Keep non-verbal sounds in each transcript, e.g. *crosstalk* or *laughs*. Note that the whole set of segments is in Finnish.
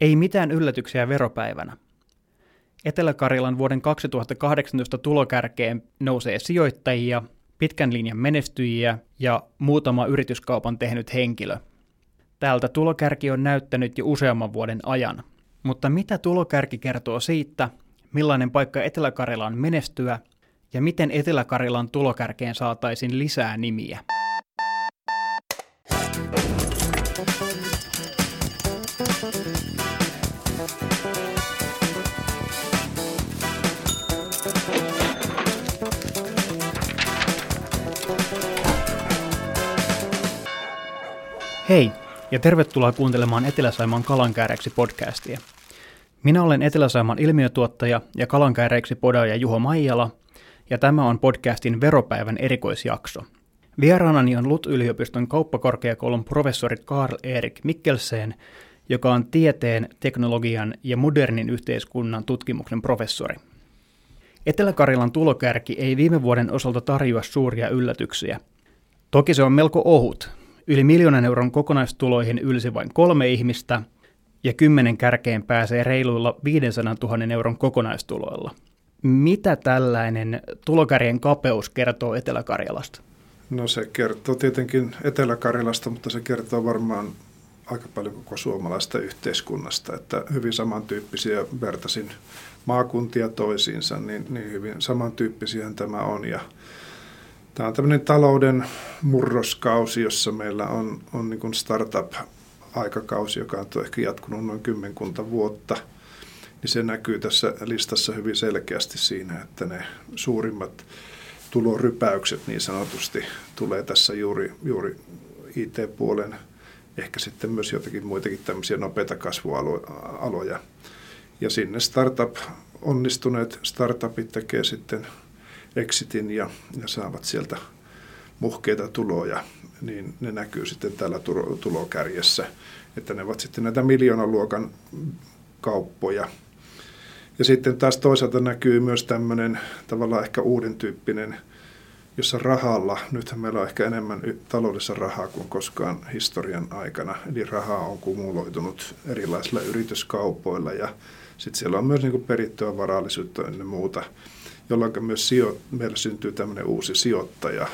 Ei mitään yllätyksiä veropäivänä. Etelä-Karjalan vuoden 2018 tulokärkeen nousee sijoittajia, pitkän linjan menestyjiä ja muutama yrityskaupan tehnyt henkilö. Täältä tulokärki on näyttänyt jo useamman vuoden ajan. Mutta mitä tulokärki kertoo siitä, millainen paikka Etelä-Karjala on menestyä ja miten Etelä-Karjalan tulokärkeen saataisiin lisää nimiä? Hei, ja tervetuloa kuuntelemaan Etelä-Saimaan kalankääreiksi podcastia. Minä olen Etelä-Saimaan ilmiötuottaja ja kalankääreiksi podaaja Juho Maijala, ja tämä on podcastin veropäivän erikoisjakso. Vieraanani on LUT-yliopiston kauppakorkeakoulun professorit Karl Erik Mikkelsen, joka on tieteen, teknologian ja modernin yhteiskunnan tutkimuksen professori. Etelä-Karjalan tulokärki ei viime vuoden osalta tarjoa suuria yllätyksiä. Toki se on melko ohut, Yli miljoonan euron kokonaistuloihin ylsi vain kolme ihmistä, ja kymmenen kärkeen pääsee reiluilla 500 000 euron kokonaistuloilla. Mitä tällainen tulokärjen kapeus kertoo Etelä-Karjalasta? No se kertoo tietenkin Etelä-Karjalasta, mutta se kertoo varmaan aika paljon koko suomalaista yhteiskunnasta, että hyvin samantyyppisiä vertasin maakuntia toisiinsa, niin, niin hyvin samantyyppisiä tämä on. Ja Tämä on tämmöinen talouden murroskausi, jossa meillä on, on niin startup-aikakausi, joka on ehkä jatkunut noin kymmenkunta vuotta. Niin se näkyy tässä listassa hyvin selkeästi siinä, että ne suurimmat tulorypäykset niin sanotusti tulee tässä juuri, juuri IT-puolen, ehkä sitten myös jotakin muitakin tämmöisiä nopeita kasvualoja. Ja sinne startup, onnistuneet startupit tekee sitten exitin ja, ja saavat sieltä muhkeita tuloja, niin ne näkyy sitten täällä tulokärjessä, että ne ovat sitten näitä miljoonan luokan kauppoja. Ja sitten taas toisaalta näkyy myös tämmöinen tavallaan ehkä uuden tyyppinen, jossa rahalla, nythän meillä on ehkä enemmän taloudessa rahaa kuin koskaan historian aikana, eli rahaa on kumuloitunut erilaisilla yrityskaupoilla ja sitten siellä on myös niin perittyä varallisuutta ennen muuta jolloin myös sijo, meillä syntyy tämmöinen uusi sijoittaja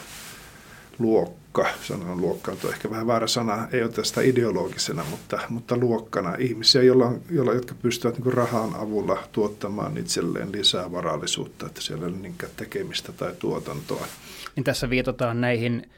luokka, sanon luokka on ehkä vähän väärä sana, ei ole tästä ideologisena, mutta, mutta luokkana ihmisiä, jolla, jolla, jotka pystyvät niin rahan avulla tuottamaan itselleen lisää varallisuutta, että siellä ei ole tekemistä tai tuotantoa. Niin tässä viitataan näihin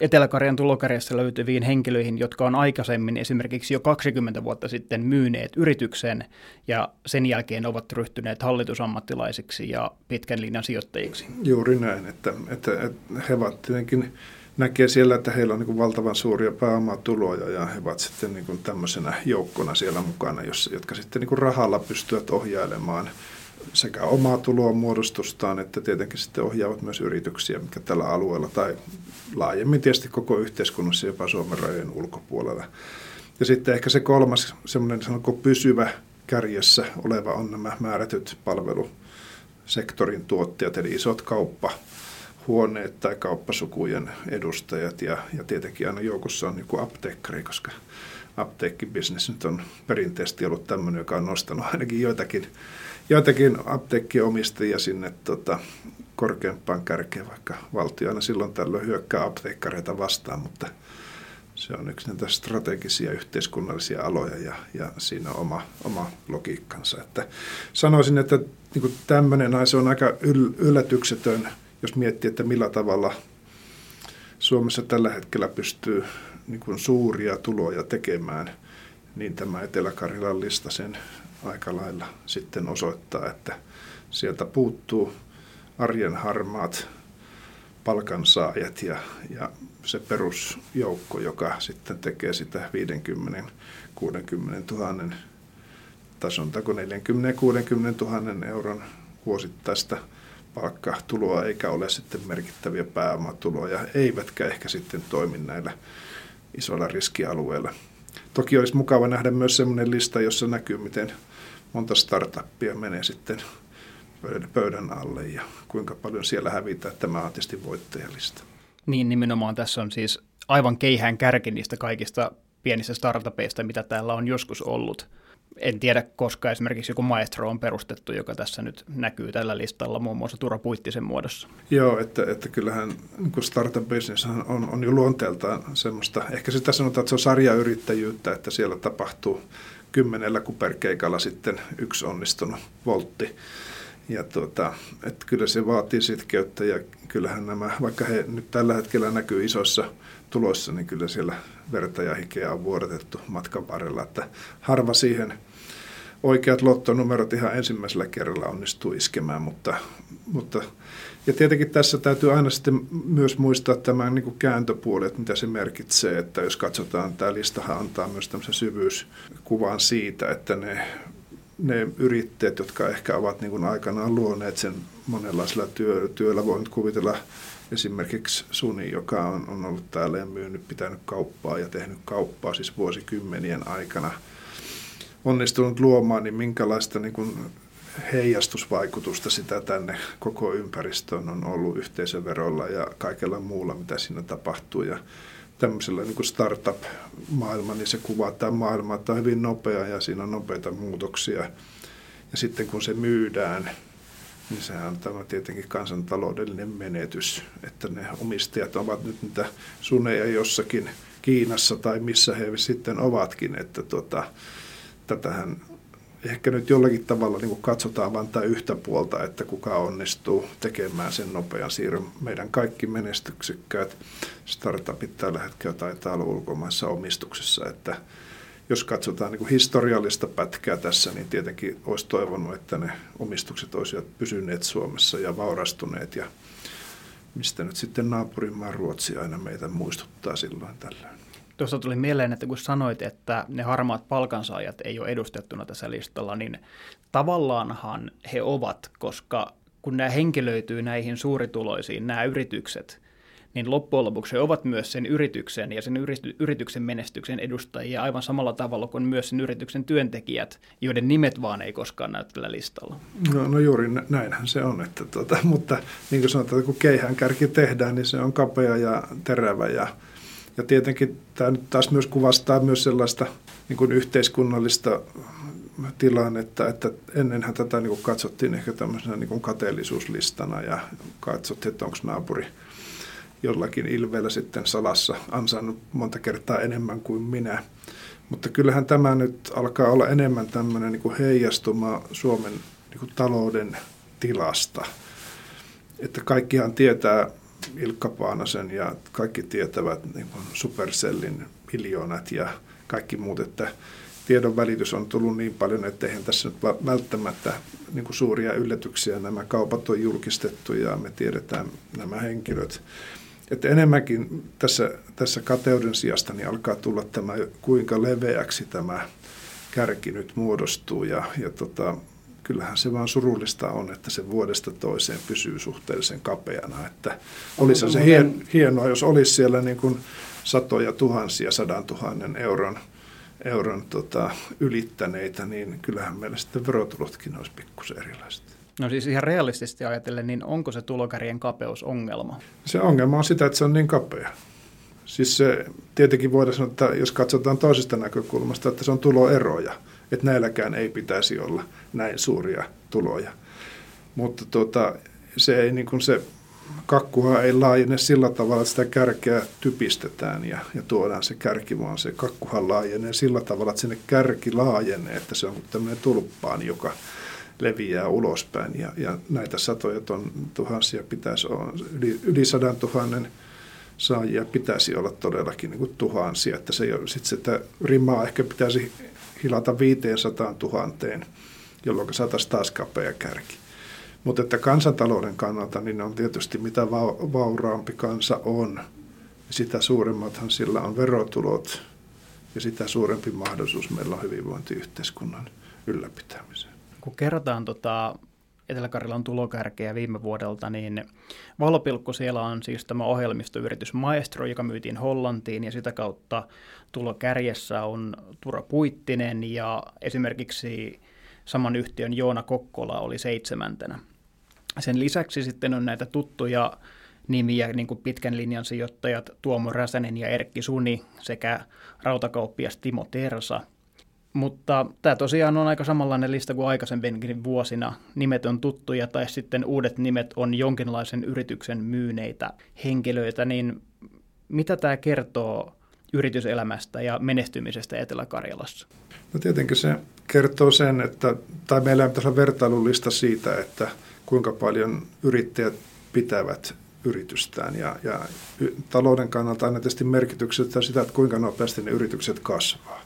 Etelä-Karjan tulokarjassa löytyviin henkilöihin, jotka on aikaisemmin esimerkiksi jo 20 vuotta sitten myyneet yrityksen ja sen jälkeen ovat ryhtyneet hallitusammattilaisiksi ja pitkän linjan sijoittajiksi. Juuri näin, että, että, että he ovat tietenkin näkee siellä, että heillä on niin valtavan suuria pääomatuloja ja he ovat sitten niin tämmöisenä joukkona siellä mukana, jotka sitten niin rahalla pystyvät ohjailemaan – sekä omaa tuloa muodostustaan, että tietenkin sitten ohjaavat myös yrityksiä, mikä tällä alueella tai laajemmin tietysti koko yhteiskunnassa jopa Suomen rajojen ulkopuolella. Ja sitten ehkä se kolmas semmoinen sanonko pysyvä kärjessä oleva on nämä määrätyt palvelusektorin tuottajat, eli isot kauppa, huoneet tai kauppasukujen edustajat ja, ja tietenkin aina joukossa on joku apteekkari, koska apteekkibisnes nyt on perinteisesti ollut tämmöinen, joka on nostanut ainakin joitakin joitakin apteekkiomistajia sinne tota, korkeampaan kärkeen, vaikka valtio aina silloin tällöin hyökkää apteekkareita vastaan, mutta se on yksi näitä strategisia yhteiskunnallisia aloja ja, ja siinä on oma, oma logiikkansa. Että sanoisin, että niin tämmöinen se on aika yl, yllätyksetön, jos miettii, että millä tavalla Suomessa tällä hetkellä pystyy niin suuria tuloja tekemään, niin tämä Etelä-Karjalan lista sen aika lailla sitten osoittaa, että sieltä puuttuu arjen harmaat palkansaajat ja, ja se perusjoukko, joka sitten tekee sitä 50-60 000 tason, tai 40-60 000 euron vuosittaista palkkatuloa, eikä ole sitten merkittäviä pääomatuloja, eivätkä ehkä sitten toimi näillä isoilla riskialueilla. Toki olisi mukava nähdä myös sellainen lista, jossa näkyy, miten monta startuppia menee sitten pöydän alle ja kuinka paljon siellä hävitään. Tämä tietysti voittajalista. Niin, nimenomaan tässä on siis aivan keihään kärki niistä kaikista pienistä startupeista, mitä täällä on joskus ollut. En tiedä, koska esimerkiksi joku maestro on perustettu, joka tässä nyt näkyy tällä listalla, muun muassa Tura Puittisen muodossa. Joo, että, että kyllähän niin startup business on, on jo luonteeltaan semmoista, ehkä sitä sanotaan, että se on sarjayrittäjyyttä, että siellä tapahtuu kymmenellä kuperkeikalla sitten yksi onnistunut voltti. Ja tuota, että kyllä se vaatii sitkeyttä ja kyllähän nämä, vaikka he nyt tällä hetkellä näkyy isoissa tuloissa, niin kyllä siellä verta ja hikeä on vuodatettu matkan varrella. Että harva siihen oikeat lottonumerot ihan ensimmäisellä kerralla onnistuu iskemään, mutta, mutta ja tietenkin tässä täytyy aina sitten myös muistaa tämä niin kuin kääntöpuoli, että mitä se merkitsee, että jos katsotaan, tämä listahan antaa myös tämmöisen syvyyskuvan siitä, että ne, ne yrittäjät, jotka ehkä ovat niin kuin aikanaan luoneet sen monenlaisella työ, työllä, voi nyt kuvitella esimerkiksi Suni, joka on, on ollut täällä ja myynyt, pitänyt kauppaa ja tehnyt kauppaa siis vuosikymmenien aikana, onnistunut luomaan, niin minkälaista niin kuin heijastusvaikutusta sitä tänne koko ympäristöön on ollut yhteisöverolla ja kaikella muulla, mitä siinä tapahtuu. Ja tämmöisellä niin kuin startup-maailma, niin se kuvaa tämä maailma, että on hyvin nopea ja siinä on nopeita muutoksia. Ja sitten kun se myydään, niin sehän on tämä tietenkin kansantaloudellinen menetys, että ne omistajat ovat nyt niitä suneja jossakin Kiinassa tai missä he sitten ovatkin, että tuota, tätähän ehkä nyt jollakin tavalla niin katsotaan vain tämä yhtä puolta, että kuka onnistuu tekemään sen nopean siirron. Meidän kaikki menestyksekkäät startupit tällä hetkellä taitaa olla ulkomaissa omistuksessa, että jos katsotaan niin historiallista pätkää tässä, niin tietenkin olisi toivonut, että ne omistukset olisivat pysyneet Suomessa ja vaurastuneet ja mistä nyt sitten naapurimaa Ruotsi aina meitä muistuttaa silloin tällöin. Tuossa tuli mieleen, että kun sanoit, että ne harmaat palkansaajat ei ole edustettuna tässä listalla, niin tavallaanhan he ovat, koska kun nämä henkilöityy näihin suurituloisiin, nämä yritykset, niin loppujen lopuksi he ovat myös sen yrityksen ja sen yrityksen menestyksen edustajia aivan samalla tavalla kuin myös sen yrityksen työntekijät, joiden nimet vaan ei koskaan näy tällä listalla. No, no juuri näinhän se on, että tuota, *laughs* mutta niin kuin sanotaan, kun keihään kärki tehdään, niin se on kapea ja terävä ja ja tietenkin tämä nyt taas myös kuvastaa myös sellaista niin kuin yhteiskunnallista tilannetta, että ennenhän tätä niin kuin katsottiin ehkä tämmöisenä niin kuin kateellisuuslistana ja katsottiin, että onko naapuri jollakin ilveellä sitten salassa ansainnut monta kertaa enemmän kuin minä. Mutta kyllähän tämä nyt alkaa olla enemmän tämmöinen niin heijastuma Suomen niin kuin talouden tilasta. Että kaikkihan tietää Ilkka Paanasen ja kaikki tietävät niin kuin Supercellin miljoonat ja kaikki muut, että tiedon välitys on tullut niin paljon, että eihän tässä nyt välttämättä niin kuin suuria yllätyksiä. Nämä kaupat on julkistettu ja me tiedetään nämä henkilöt. Että enemmänkin tässä, tässä kateuden sijasta niin alkaa tulla tämä, kuinka leveäksi tämä kärki nyt muodostuu. Ja, ja tota, kyllähän se vaan surullista on, että se vuodesta toiseen pysyy suhteellisen kapeana. Että olisi se hien, hienoa, jos olisi siellä niin kuin satoja tuhansia, sadan tuhannen euron, euron tota, ylittäneitä, niin kyllähän meillä sitten verotulotkin olisi pikkusen erilaiset. No siis ihan realistisesti ajatellen, niin onko se tulokärjen kapeus ongelma? Se ongelma on sitä, että se on niin kapea. Siis se, tietenkin voidaan sanoa, että jos katsotaan toisesta näkökulmasta, että se on tuloeroja – että näilläkään ei pitäisi olla näin suuria tuloja. Mutta tota, se, ei, niin kuin se kakkuhan ei laajene sillä tavalla, että sitä kärkeä typistetään ja, ja tuodaan se kärki, vaan se kakkuhan laajenee sillä tavalla, että sinne kärki laajenee, että se on tämmöinen tulppaan, joka leviää ulospäin. Ja, ja näitä satoja ton, tuhansia pitäisi olla, yli, yli sadan tuhannen saajia pitäisi olla todellakin niin kuin tuhansia. Että se, sit sitä rimaa ehkä pitäisi hilata 500 000, jolloin saataisiin taas kapea kärki. Mutta että kansantalouden kannalta niin on tietysti mitä vauraampi kansa on, sitä suuremmathan sillä on verotulot ja sitä suurempi mahdollisuus meillä on hyvinvointiyhteiskunnan ylläpitämiseen. Kun kerrotaan tota Etelä-Karjalan tulokärkeä viime vuodelta, niin valopilkku siellä on siis tämä ohjelmistoyritys Maestro, joka myytiin Hollantiin ja sitä kautta tulokärjessä on Tura Puittinen ja esimerkiksi saman yhtiön Joona Kokkola oli seitsemäntenä. Sen lisäksi sitten on näitä tuttuja nimiä, niin kuin pitkän linjan sijoittajat Tuomo Räsänen ja Erkki Suni sekä rautakauppias Timo Tersa – Mutta tämä tosiaan on aika samanlainen lista kuin aikaisemminkin vuosina. Nimet on tuttuja tai sitten uudet nimet on jonkinlaisen yrityksen myyneitä henkilöitä, niin mitä tämä kertoo yrityselämästä ja menestymisestä Etelä-Karjalassa? No tietenkin se kertoo sen, että, tai meillä pitäisi olla vertailulista siitä, että kuinka paljon yrittäjät pitävät yritystään. Ja, ja talouden kannalta aina tietysti merkitykset sitä, että kuinka nopeasti ne yritykset kasvaa.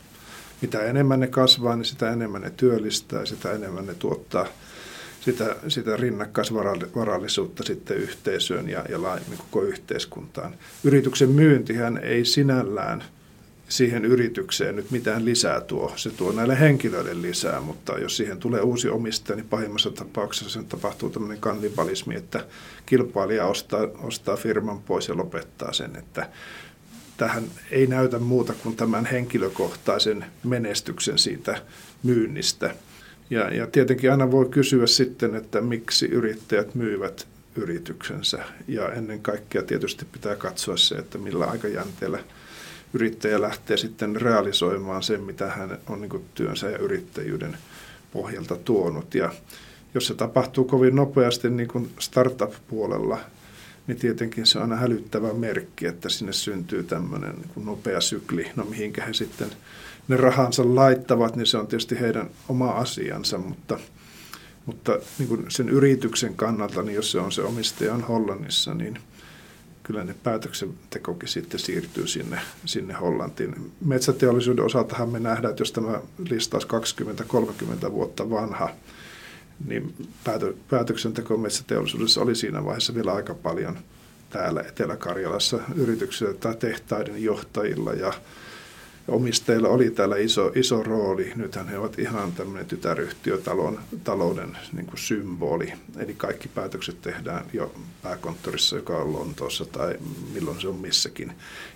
Mitä enemmän ne kasvaa, niin sitä enemmän ne työllistää, sitä enemmän ne tuottaa sitä, sitä rinnakkaisvarallisuutta sitten yhteisöön ja, ja laajemmin koko yhteiskuntaan. Yrityksen myyntihän ei sinällään siihen yritykseen nyt mitään lisää tuo. Se tuo näille henkilöille lisää, mutta jos siihen tulee uusi omistaja, niin pahimmassa tapauksessa sen tapahtuu tämmöinen kannibalismi, että kilpailija ostaa, ostaa firman pois ja lopettaa sen, että tähän ei näytä muuta kuin tämän henkilökohtaisen menestyksen siitä myynnistä. Ja, ja tietenkin aina voi kysyä sitten, että miksi yrittäjät myyvät yrityksensä. Ja ennen kaikkea tietysti pitää katsoa se, että millä aikajänteellä yrittäjä lähtee sitten realisoimaan sen, mitä hän on niin työnsä ja yrittäjyyden pohjalta tuonut. Ja jos se tapahtuu kovin nopeasti niin kuin startup-puolella, niin tietenkin se on aina hälyttävä merkki, että sinne syntyy tämmöinen niin nopea sykli. No mihinkä he sitten ne rahansa laittavat, niin se on tietysti heidän oma asiansa, mutta, mutta niin kuin sen yrityksen kannalta, niin jos se on se omistaja on Hollannissa, niin kyllä ne päätöksentekokin sitten siirtyy sinne, sinne Hollantiin. Metsäteollisuuden osaltahan me nähdään, että jos tämä listaus 20-30 vuotta vanha, niin päätö, päätöksenteko metsäteollisuudessa oli siinä vaiheessa vielä aika paljon täällä Etelä-Karjalassa yrityksillä tai tehtaiden johtajilla ja omistajilla oli täällä iso, iso rooli. Nythän he ovat ihan tämmöinen tytäryhtiötalon talouden niin kuin symboli. Eli kaikki päätökset tehdään jo pääkonttorissa, joka on Lontoossa tai milloin se on missäkin.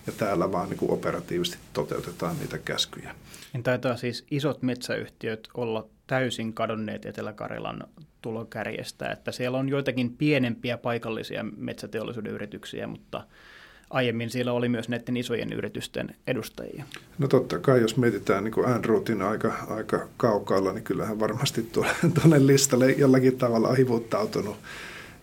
Ja täällä vaan niin kuin operatiivisesti toteutetaan niitä käskyjä. Niin taitaa siis isot metsäyhtiöt olla täysin kadonneet Etelä-Karjalan tulokärjestä, että siellä on joitakin pienempiä paikallisia metsäteollisuuden yrityksiä, mutta aiemmin siellä oli myös näiden isojen yritysten edustajia. No totta kai, jos mietitään niin kuin Andrewtin aika, aika kaukaalla, niin kyllähän varmasti tuonne listalle jollakin tavalla on hivuttautunut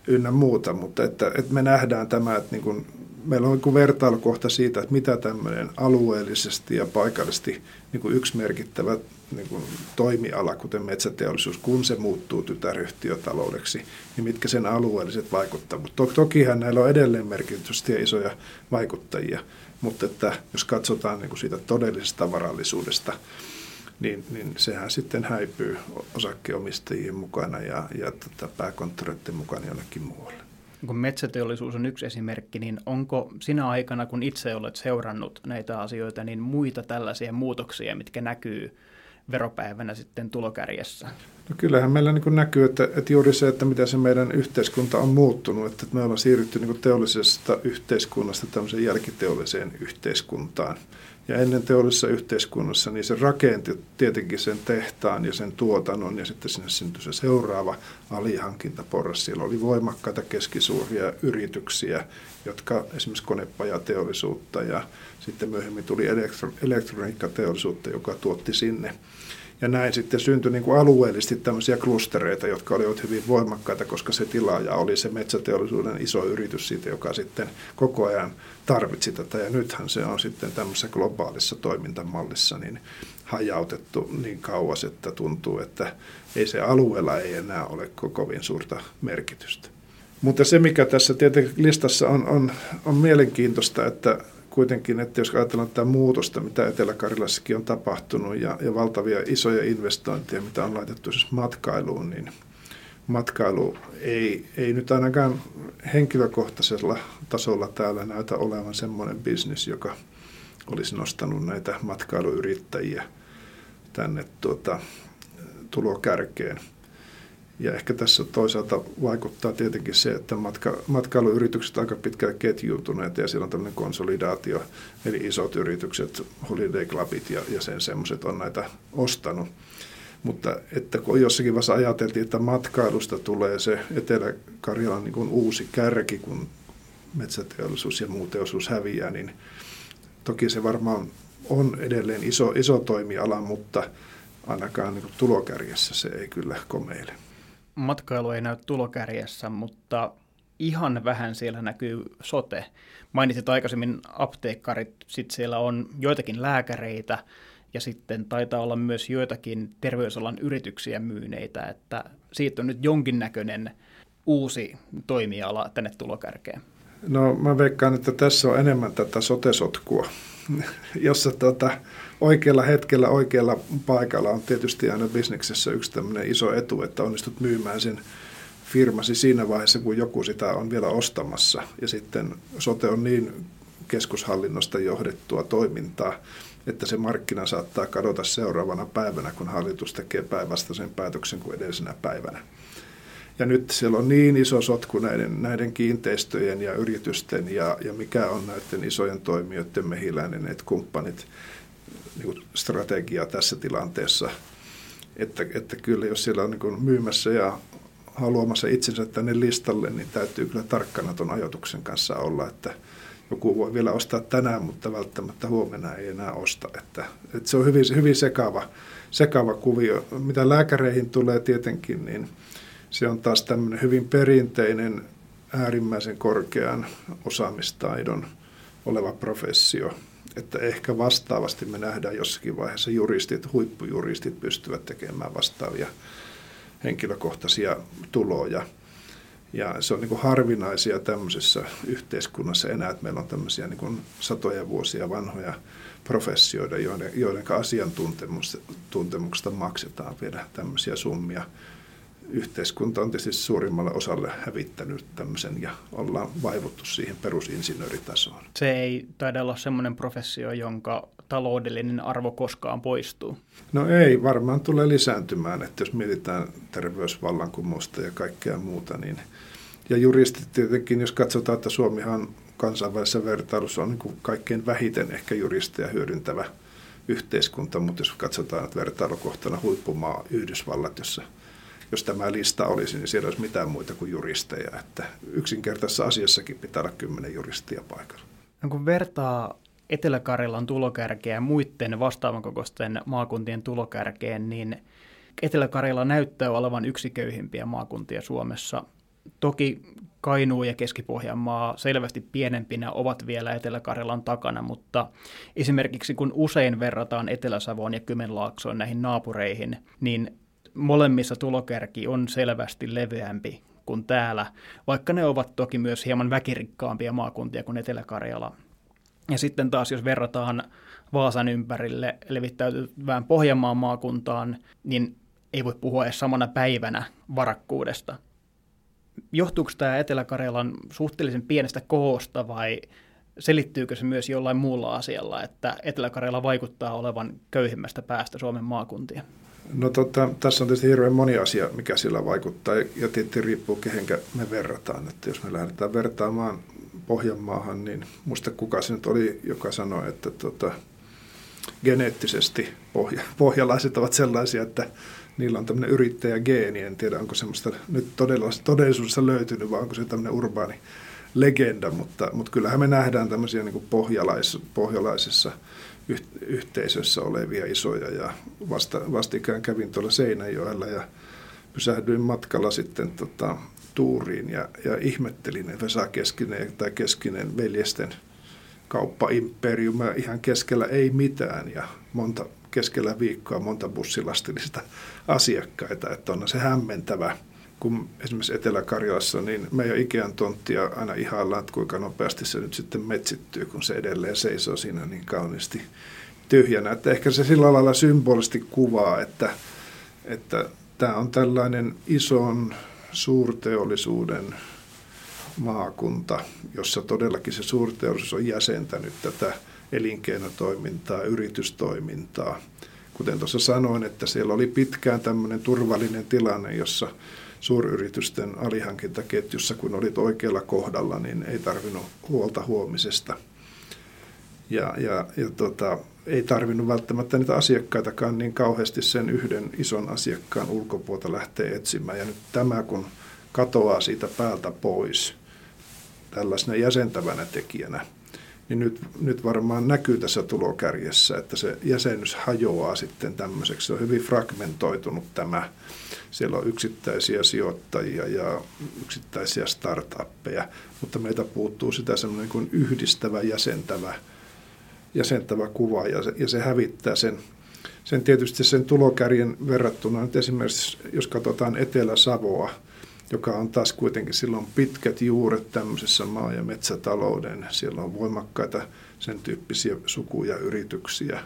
ynnä muuta, mutta että, että me nähdään tämä, että niin kuin meillä on niin vertailukohta siitä, että mitä tämmöinen alueellisesti ja paikallisesti niin kuin yksi merkittävä niin kuin toimiala, kuten metsäteollisuus, kun se muuttuu tytäryhtiötaloudeksi, niin mitkä sen alueelliset vaikuttavat. Tokihan näillä on edelleen merkitystä ja isoja vaikuttajia, mutta että jos katsotaan niin kuin siitä todellisesta varallisuudesta, niin, niin sehän sitten häipyy osakkeomistajien mukana ja, ja tota, pääkonttoreiden mukana jonnekin muualle kun metsäteollisuus on yksi esimerkki, niin onko sinä aikana, kun itse olet seurannut näitä asioita, niin muita tällaisia muutoksia, mitkä näkyy veropäivänä sitten tulokärjessä? No kyllähän meillä niin näkyy, että, että juuri se, että miten se meidän yhteiskunta on muuttunut, että me ollaan siirrytty niin teollisesta yhteiskunnasta tämmöiseen jälkiteolliseen yhteiskuntaan – ja ennen teollisessa yhteiskunnassa niin se rakenti tietenkin sen tehtaan ja sen tuotannon ja sitten sinne syntyi se seuraava alihankintaporras. Siellä oli voimakkaita keskisuuria yrityksiä, jotka esimerkiksi konepajateollisuutta ja sitten myöhemmin tuli elektro- elektroniikkateollisuutta, joka tuotti sinne ja näin sitten syntyi niin kuin alueellisesti tämmöisiä klustereita, jotka olivat hyvin voimakkaita, koska se tilaaja oli se metsäteollisuuden iso yritys siitä, joka sitten koko ajan tarvitsi tätä. Ja nythän se on sitten tämmöisessä globaalissa toimintamallissa niin hajautettu niin kauas, että tuntuu, että ei se alueella ei enää ole kovin suurta merkitystä. Mutta se, mikä tässä tietenkin listassa on, on, on mielenkiintoista, että kuitenkin, että jos ajatellaan tätä muutosta, mitä Etelä-Karjalassakin on tapahtunut ja, ja valtavia isoja investointeja, mitä on laitettu siis matkailuun, niin matkailu ei, ei nyt ainakaan henkilökohtaisella tasolla täällä näytä olevan semmoinen bisnis, joka olisi nostanut näitä matkailuyrittäjiä tänne tuota, tulokärkeen. Ja ehkä tässä toisaalta vaikuttaa tietenkin se, että matka, matkailuyritykset aika pitkään ketjuuntuneet ja siellä on tämmöinen konsolidaatio, eli isot yritykset, holiday clubit ja, ja sen semmoiset on näitä ostanut. Mutta että kun jossakin vaiheessa ajateltiin, että matkailusta tulee se Etelä-Karjalan niin uusi kärki, kun metsäteollisuus ja muu teollisuus häviää, niin toki se varmaan on edelleen iso, iso toimiala, mutta ainakaan niin tulokärjessä se ei kyllä komeile. Matkailu ei näy tulokärjessä, mutta ihan vähän siellä näkyy sote. Mainitsit aikaisemmin apteekkarit, sitten siellä on joitakin lääkäreitä ja sitten taitaa olla myös joitakin terveysalan yrityksiä myyneitä, että siitä on nyt jonkinnäköinen uusi toimiala tänne tulokärkeen. No mä veikkaan, että tässä on enemmän tätä sotesotkua, *laughs* jossa tota, oikealla hetkellä, oikealla paikalla on tietysti aina bisneksessä yksi tämmöinen iso etu, että onnistut myymään sen firmasi siinä vaiheessa, kun joku sitä on vielä ostamassa. Ja sitten sote on niin keskushallinnosta johdettua toimintaa, että se markkina saattaa kadota seuraavana päivänä, kun hallitus tekee päinvastaisen päätöksen kuin edellisenä päivänä. Ja nyt siellä on niin iso sotku näiden, näiden kiinteistöjen ja yritysten ja, ja mikä on näiden isojen toimijoiden mehiläinen, että kumppanit niin strategia tässä tilanteessa, että, että kyllä jos siellä on niin myymässä ja haluamassa itsensä tänne listalle, niin täytyy kyllä tarkkana tuon ajoituksen kanssa olla, että joku voi vielä ostaa tänään, mutta välttämättä huomenna ei enää osta. Että, että se on hyvin, hyvin sekava, sekava kuvio. Mitä lääkäreihin tulee tietenkin, niin se on taas tämmöinen hyvin perinteinen, äärimmäisen korkean osaamistaidon oleva professio. Että ehkä vastaavasti me nähdään jossakin vaiheessa juristit, huippujuristit pystyvät tekemään vastaavia henkilökohtaisia tuloja. Ja se on niin kuin harvinaisia tämmöisessä yhteiskunnassa enää, että meillä on tämmöisiä niin kuin satoja vuosia vanhoja professioita, joiden, joiden asiantuntemuksesta maksetaan vielä tämmöisiä summia. Yhteiskunta on tietysti suurimmalle osalle hävittänyt tämmöisen ja ollaan vaivuttu siihen perusinsinööritasoon. Se ei taida olla semmoinen professio, jonka taloudellinen arvo koskaan poistuu? No ei, varmaan tulee lisääntymään, että jos mietitään terveysvallankumousta ja kaikkea muuta, niin ja juristit tietenkin, jos katsotaan, että Suomihan kansainvälisessä vertailussa on niin kuin kaikkein vähiten ehkä juristeja hyödyntävä yhteiskunta, mutta jos katsotaan, että vertailukohtana huippumaa Yhdysvallat, jossa jos tämä lista olisi, niin siellä olisi mitään muita kuin juristeja. Että yksinkertaisessa asiassakin pitää olla kymmenen juristia paikalla. No kun vertaa Etelä-Karjalan tulokärkeä muiden vastaavan kokoisten maakuntien tulokärkeen, niin Etelä-Karjala näyttää olevan yksi köyhimpiä maakuntia Suomessa. Toki Kainuu ja Keski-Pohjanmaa selvästi pienempinä ovat vielä Etelä-Karjalan takana, mutta esimerkiksi kun usein verrataan Etelä-Savoon ja Kymenlaaksoon näihin naapureihin, niin molemmissa tulokärki on selvästi leveämpi kuin täällä, vaikka ne ovat toki myös hieman väkirikkaampia maakuntia kuin Etelä-Karjala. Ja sitten taas, jos verrataan Vaasan ympärille levittäytyvään Pohjanmaan maakuntaan, niin ei voi puhua edes samana päivänä varakkuudesta. Johtuuko tämä Etelä-Karjalan suhteellisen pienestä koosta vai selittyykö se myös jollain muulla asialla, että Etelä-Karjala vaikuttaa olevan köyhimmästä päästä Suomen maakuntia? No tota, tässä on tietysti hirveän moni asia, mikä sillä vaikuttaa ja tietysti riippuu kehenkä me verrataan. Että jos me lähdetään vertaamaan Pohjanmaahan, niin muista kuka se nyt oli, joka sanoi, että tota, geneettisesti pohja, *laughs* pohjalaiset ovat sellaisia, että niillä on tämmöinen yrittäjägeeni. En tiedä, onko semmoista nyt todellisuudessa löytynyt, vai onko se tämmöinen urbaani legenda, mutta, mutta kyllähän me nähdään tämmöisiä niin pohjalais, pohjalaisissa yhteisössä olevia isoja ja vasta, vastikään kävin tuolla Seinäjoella ja pysähdyin matkalla sitten tota, tuuriin ja, ja ihmettelin, että Vesa Keskinen tai Keskinen veljesten kauppaimperium ihan keskellä ei mitään ja monta keskellä viikkoa monta bussilastillista asiakkaita, että on se hämmentävä. Kun esimerkiksi Etelä-Karjalassa, niin meidän Ikean tonttia aina ihaillaan, että kuinka nopeasti se nyt sitten metsittyy, kun se edelleen seisoo siinä niin kauniisti tyhjänä. Että ehkä se sillä lailla symbolisesti kuvaa, että, että tämä on tällainen ison suurteollisuuden maakunta, jossa todellakin se suurteollisuus on jäsentänyt tätä elinkeinotoimintaa, yritystoimintaa. Kuten tuossa sanoin, että siellä oli pitkään tämmöinen turvallinen tilanne, jossa suuryritysten alihankintaketjussa, kun olit oikealla kohdalla, niin ei tarvinnut huolta huomisesta. Ja, ja, ja tota, ei tarvinnut välttämättä niitä asiakkaitakaan niin kauheasti sen yhden ison asiakkaan ulkopuolta lähteä etsimään. Ja nyt tämä, kun katoaa siitä päältä pois tällaisena jäsentävänä tekijänä, niin nyt, nyt varmaan näkyy tässä tulokärjessä, että se jäsenys hajoaa sitten tämmöiseksi. Se on hyvin fragmentoitunut tämä. Siellä on yksittäisiä sijoittajia ja yksittäisiä startuppeja, mutta meitä puuttuu sitä semmoinen kuin yhdistävä, jäsentävä, jäsentävä kuva ja se, ja se hävittää sen, sen tietysti sen tulokärjen verrattuna. Nyt esimerkiksi jos katsotaan Etelä-Savoa, joka on taas kuitenkin, silloin pitkät juuret tämmöisessä maa- ja metsätalouden. Siellä on voimakkaita sen tyyppisiä sukuja yrityksiä.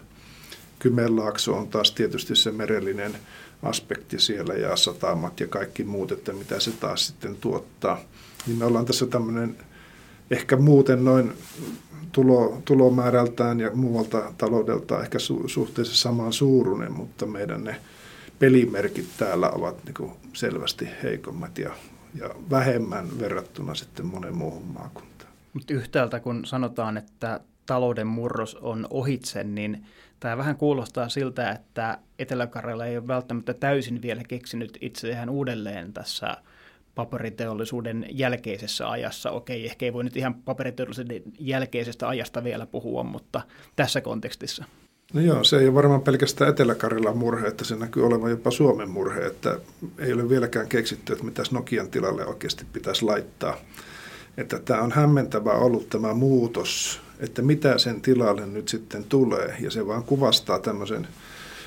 Kymenlaakso on taas tietysti se merellinen aspekti siellä ja satamat ja kaikki muut, että mitä se taas sitten tuottaa. Niin me ollaan tässä tämmöinen ehkä muuten noin tulo, tulomäärältään ja muualta taloudelta ehkä su, suhteessa samaan suuruinen, mutta meidän ne pelimerkit täällä ovat niin kuin selvästi heikommat ja, ja vähemmän verrattuna sitten monen muuhun maakuntaan. Mutta yhtäältä kun sanotaan, että talouden murros on ohitse, niin tämä vähän kuulostaa siltä, että Etelä-Karjala ei ole välttämättä täysin vielä keksinyt itseään uudelleen tässä paperiteollisuuden jälkeisessä ajassa. Okei, ehkä ei voi nyt ihan paperiteollisuuden jälkeisestä ajasta vielä puhua, mutta tässä kontekstissa. No joo, se ei ole varmaan pelkästään Etelä-Karjalan murhe, että se näkyy olevan jopa Suomen murhe, että ei ole vieläkään keksitty, että mitä Nokian tilalle oikeasti pitäisi laittaa. Että tämä on hämmentävä ollut tämä muutos, että mitä sen tilalle nyt sitten tulee, ja se vaan kuvastaa tämmöisen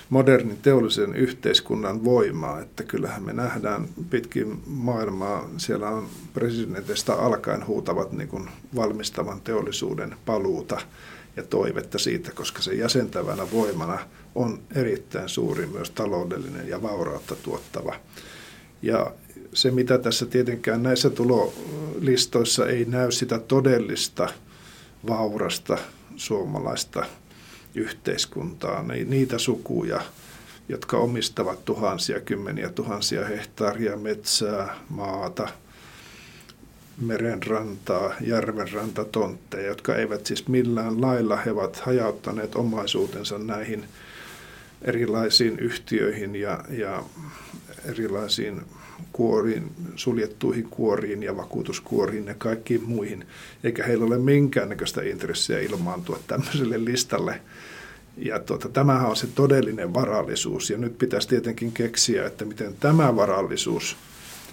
modernin teollisen yhteiskunnan voimaa, että kyllähän me nähdään pitkin maailmaa, siellä on presidentistä alkaen huutavat niin kuin valmistavan teollisuuden paluuta, ja toivetta siitä, koska se jäsentävänä voimana on erittäin suuri myös taloudellinen ja vaurautta tuottava. Ja se, mitä tässä tietenkään näissä tulolistoissa ei näy sitä todellista vaurasta suomalaista yhteiskuntaa, niin niitä sukuja, jotka omistavat tuhansia, kymmeniä tuhansia hehtaaria metsää, maata – merenrantaa, tontteja, jotka eivät siis millään lailla, he ovat hajauttaneet omaisuutensa näihin erilaisiin yhtiöihin ja, ja erilaisiin kuoriin, suljettuihin kuoriin ja vakuutuskuoriin ja kaikkiin muihin, eikä heillä ole minkäännäköistä intressiä ilmaantua tämmöiselle listalle. Ja tuota, tämähän on se todellinen varallisuus, ja nyt pitäisi tietenkin keksiä, että miten tämä varallisuus –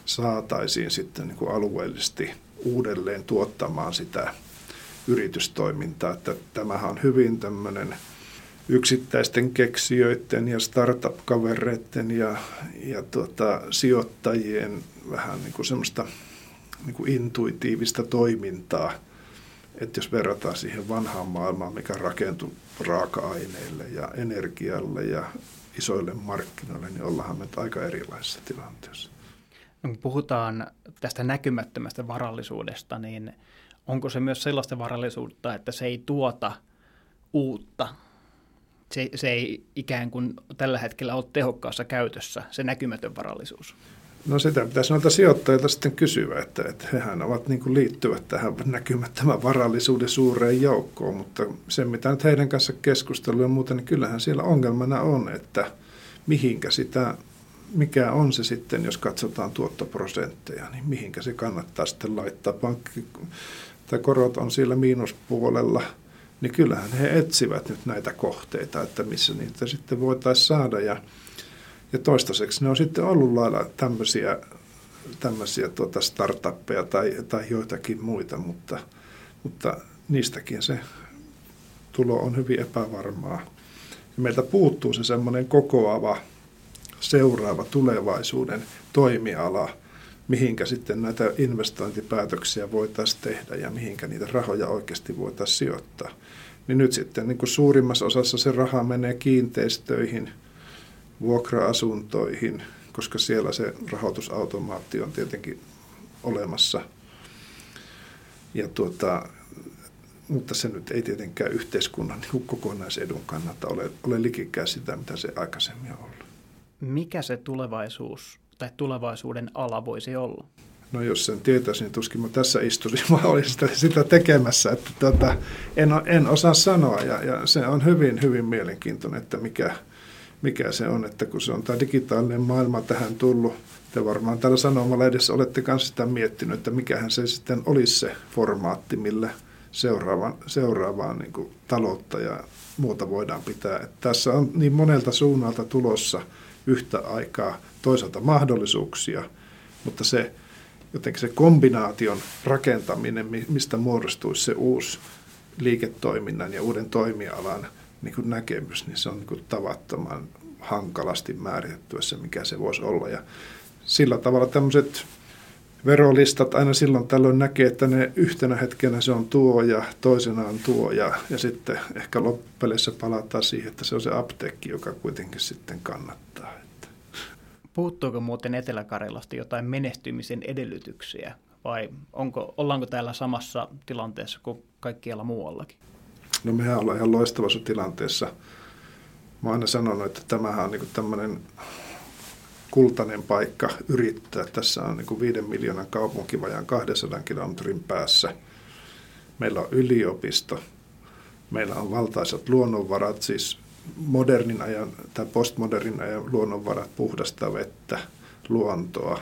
saataisiin sitten niin kuin alueellisesti uudelleen tuottamaan sitä yritystoimintaa. Että tämähän on hyvin tämmöinen yksittäisten keksijöiden ja startup-kavereiden ja, ja tuota, sijoittajien vähän niin kuin semmoista niin kuin intuitiivista toimintaa. Että jos verrataan siihen vanhaan maailmaan, mikä rakentui raaka-aineille ja energialle ja isoille markkinoille, niin ollaan me aika erilaisessa tilanteessa. Kun puhutaan tästä näkymättömästä varallisuudesta, niin onko se myös sellaista varallisuutta, että se ei tuota uutta? Se, se ei ikään kuin tällä hetkellä ole tehokkaassa käytössä, se näkymätön varallisuus. No sitä pitäisi noilta sijoittajilta sitten kysyä, että, että hehän ovat niin kuin liittyvät tähän näkymättömän varallisuuden suureen joukkoon, mutta se mitä nyt heidän kanssa keskustellaan ja muuta, niin kyllähän siellä ongelmana on, että mihinkä sitä mikä on se sitten, jos katsotaan tuottoprosentteja, niin mihinkä se kannattaa sitten laittaa. Pankki, tai korot on siellä miinuspuolella, niin kyllähän he etsivät nyt näitä kohteita, että missä niitä sitten voitaisiin saada. Ja, ja toistaiseksi ne on sitten ollut lailla tämmöisiä, tämmöisiä tuota startuppeja tai, tai joitakin muita, mutta, mutta niistäkin se tulo on hyvin epävarmaa. Ja meiltä puuttuu se semmoinen kokoava seuraava tulevaisuuden toimiala, mihinkä sitten näitä investointipäätöksiä voitaisiin tehdä ja mihinkä niitä rahoja oikeasti voitaisiin sijoittaa. Niin nyt sitten niin kuin suurimmassa osassa se raha menee kiinteistöihin, vuokra-asuntoihin, koska siellä se rahoitusautomaatti on tietenkin olemassa. Ja tuota, mutta se nyt ei tietenkään yhteiskunnan niin kokonaisedun kannalta ole, ole likikään sitä, mitä se aikaisemmin on ollut mikä se tulevaisuus tai tulevaisuuden ala voisi olla? No jos sen tietäisi, niin tuskin mä tässä istuisin, *laughs* mä olisin sitä, sitä tekemässä. Että tota, en, en osaa sanoa ja, ja se on hyvin, hyvin mielenkiintoinen, että mikä, mikä se on, että kun se on tämä digitaalinen maailma tähän tullut, te varmaan täällä edessä olette kanssa sitä miettinyt, että mikähän se sitten olisi se formaatti, millä seuraavaan, seuraavaan niin kuin taloutta ja muuta voidaan pitää. Että tässä on niin monelta suunnalta tulossa yhtä aikaa toisaalta mahdollisuuksia, mutta se jotenkin se kombinaation rakentaminen, mistä muodostuisi se uusi liiketoiminnan ja uuden toimialan niin kuin näkemys, niin se on niin kuin tavattoman hankalasti määritettyä se, mikä se voisi olla. Ja sillä tavalla tämmöiset verolistat aina silloin tällöin näkee, että ne yhtenä hetkenä se on tuo ja toisena on tuo ja, ja sitten ehkä loppupeleissä palataan siihen, että se on se apteekki, joka kuitenkin sitten kannattaa. Puuttuuko muuten Etelä-Karjalasta jotain menestymisen edellytyksiä vai onko, ollaanko täällä samassa tilanteessa kuin kaikkialla muuallakin? No mehän ollaan ihan loistavassa tilanteessa. Mä oon aina sanonut, että tämähän on niin tämmöinen kultainen paikka yrittää. Tässä on niin viiden miljoonan kaupunki vajaan 200 kilometrin päässä. Meillä on yliopisto, meillä on valtaisat luonnonvarat, siis modernin ajan tai postmodernin ajan luonnonvarat, puhdasta vettä, luontoa.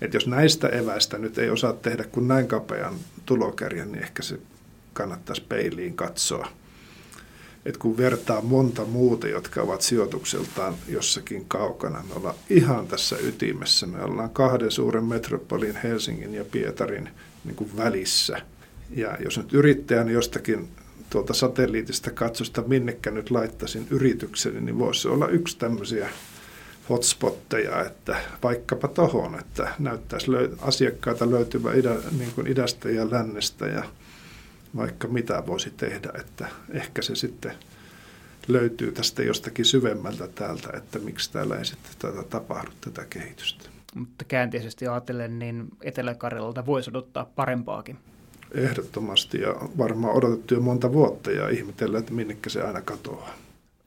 Et jos näistä eväistä nyt ei osaa tehdä kuin näin kapean tulokärjen, niin ehkä se kannattaisi peiliin katsoa. Et kun vertaa monta muuta, jotka ovat sijoitukseltaan jossakin kaukana, me ollaan ihan tässä ytimessä. Me ollaan kahden suuren metropolin, Helsingin ja Pietarin niin kuin välissä. Ja jos nyt yrittäjän jostakin tuolta satelliitista katsosta, minnekä nyt laittaisin yritykseni, niin voisi olla yksi tämmöisiä hotspotteja, että vaikkapa tohon, että näyttäisi asiakkaita löytyvä idä, niin kuin idästä ja lännestä ja vaikka mitä voisi tehdä, että ehkä se sitten löytyy tästä jostakin syvemmältä täältä, että miksi täällä ei sitten tätä tapahdu tätä kehitystä. Mutta käänteisesti ajatellen, niin Etelä-Karjalalta voisi odottaa parempaakin. Ehdottomasti ja varmaan odotettu jo monta vuotta ja ihmetellä, että minnekä se aina katoaa.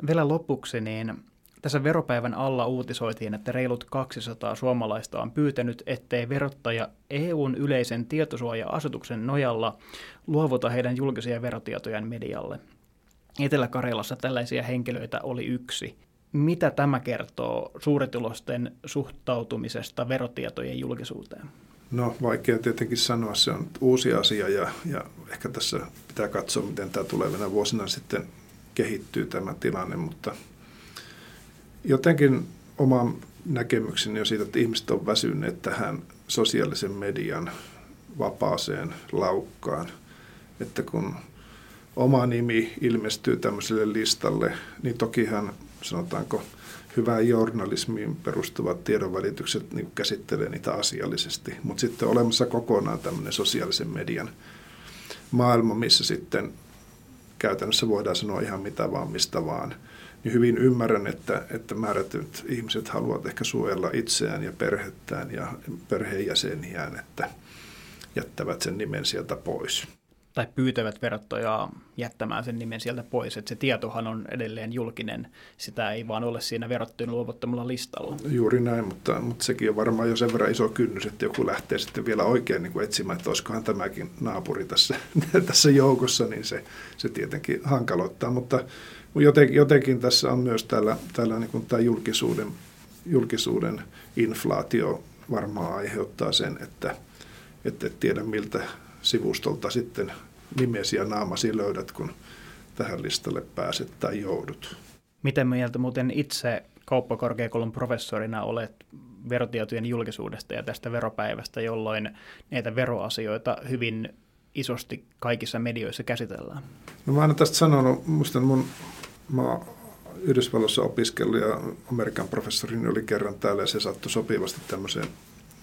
Vielä lopuksi, niin tässä veropäivän alla uutisoitiin, että reilut 200 suomalaista on pyytänyt, ettei verottaja EUn yleisen tietosuoja-asetuksen nojalla luovuta heidän julkisia verotietojaan medialle. Etelä-Karjalassa tällaisia henkilöitä oli yksi. Mitä tämä kertoo suuritulosten suhtautumisesta verotietojen julkisuuteen? No vaikea tietenkin sanoa, se on uusi asia ja, ja ehkä tässä pitää katsoa, miten tämä tulevina vuosina sitten kehittyy tämä tilanne, mutta jotenkin oma näkemykseni on siitä, että ihmiset on väsyneet tähän sosiaalisen median vapaaseen laukkaan, että kun oma nimi ilmestyy tämmöiselle listalle, niin tokihan sanotaanko hyvään journalismiin perustuvat tiedonvälitykset niin käsittelee niitä asiallisesti. Mutta sitten olemassa kokonaan tämmöinen sosiaalisen median maailma, missä sitten käytännössä voidaan sanoa ihan mitä vaan, mistä vaan. Niin hyvin ymmärrän, että, että määrätyt ihmiset haluavat ehkä suojella itseään ja perhettään ja perheenjäseniään, että jättävät sen nimen sieltä pois tai pyytävät verottajaa jättämään sen nimen sieltä pois. Että se tietohan on edelleen julkinen, sitä ei vaan ole siinä verottojen luovuttamalla listalla. Juuri näin, mutta, mutta sekin on varmaan jo sen verran iso kynnys, että joku lähtee sitten vielä oikein niin kuin etsimään, että olisikohan tämäkin naapuri tässä, *laughs* tässä joukossa, niin se, se tietenkin hankaloittaa. Mutta jotenkin, jotenkin tässä on myös täällä, täällä niin kuin tämä julkisuuden, julkisuuden inflaatio varmaan aiheuttaa sen, että et tiedä miltä sivustolta sitten nimesi ja naamasi löydät, kun tähän listalle pääset tai joudut. Miten mieltä muuten itse kauppakorkeakoulun professorina olet verotietojen julkisuudesta ja tästä veropäivästä, jolloin näitä veroasioita hyvin isosti kaikissa medioissa käsitellään? No mä oon tästä sanonut, muistan mun, mä Yhdysvalloissa opiskellut ja Amerikan professorini oli kerran täällä ja se sattui sopivasti tämmöiseen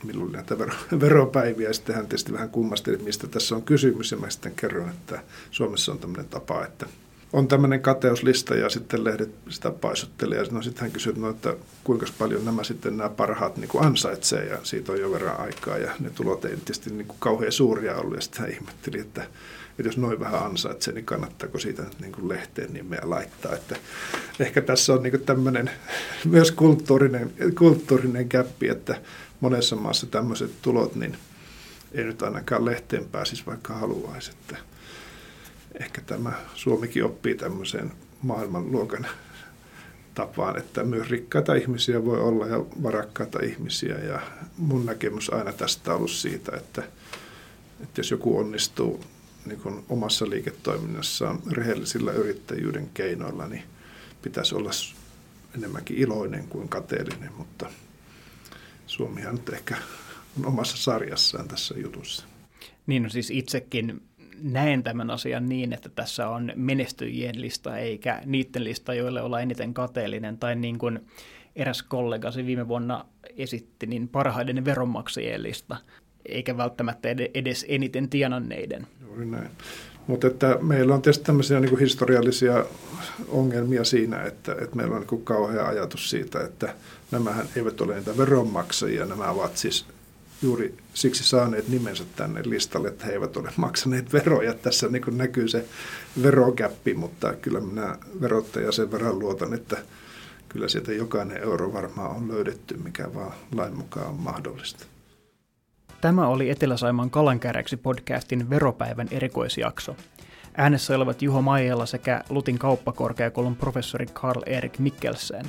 milloin oli näitä vero, *laughs* veropäiviä. Ja sitten hän tietysti vähän kummasteli, mistä tässä on kysymys. Ja mä sitten kerroin, että Suomessa on tämmöinen tapa, että on tämmöinen kateuslista ja sitten lehdet sitä paisuttelee. Ja no, sitten hän kysyi, no, että kuinka paljon nämä sitten nämä parhaat niin kuin ansaitsee ja siitä on jo verran aikaa ja ne tulot ei tietysti niin kuin kauhean suuria ollut. Ja sitten hän ihmetteli, että, että jos noin vähän ansaitsee, niin kannattaako siitä niin kuin lehteen nimeä laittaa. Että ehkä tässä on niin tämmöinen *laughs* myös kulttuurinen, kulttuurinen käppi, että monessa maassa tämmöiset tulot, niin ei nyt ainakaan lehteen pääsisi, vaikka haluaisi. Että ehkä tämä Suomikin oppii tämmöiseen maailmanluokan tapaan, että myös rikkaita ihmisiä voi olla ja varakkaita ihmisiä. Ja mun näkemys aina tästä on ollut siitä, että, että jos joku onnistuu niin kuin omassa liiketoiminnassaan rehellisillä yrittäjyyden keinoilla, niin pitäisi olla enemmänkin iloinen kuin kateellinen, mutta Suomihan nyt ehkä on omassa sarjassaan tässä jutussa. Niin no siis itsekin näen tämän asian niin, että tässä on menestyjien lista eikä niiden lista, joille olla eniten kateellinen. Tai niin kuin eräs kollegasi viime vuonna esitti, niin parhaiden veronmaksajien lista, eikä välttämättä edes eniten tienanneiden. Juuri näin. Mutta että meillä on tietysti tämmöisiä niin historiallisia ongelmia siinä, että, että meillä on niin kauhea ajatus siitä, että nämähän eivät ole niitä veronmaksajia, nämä ovat siis juuri siksi saaneet nimensä tänne listalle, että he eivät ole maksaneet veroja. Tässä niin kuin näkyy se verokäppi, mutta kyllä minä verottaja sen verran luotan, että kyllä sieltä jokainen euro varmaan on löydetty, mikä vaan lain mukaan on mahdollista. Tämä oli Etelä-Saimaan Kalankäräksi podcastin veropäivän erikoisjakso. Äänessä olevat Juho Maijala sekä Lutin kauppakorkeakoulun professori Karl Erik Mikkelsen.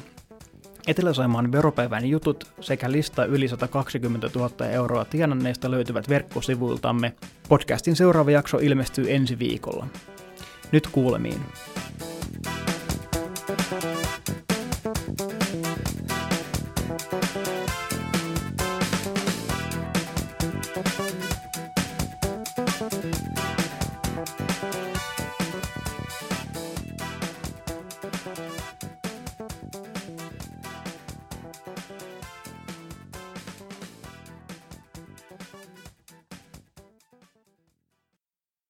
Etelä-Saimaan veropäivän jutut sekä lista yli 120 000 euroa tienanneista löytyvät verkkosivuiltamme. Podcastin seuraava jakso ilmestyy ensi viikolla. Nyt kuulemiin. Thank you.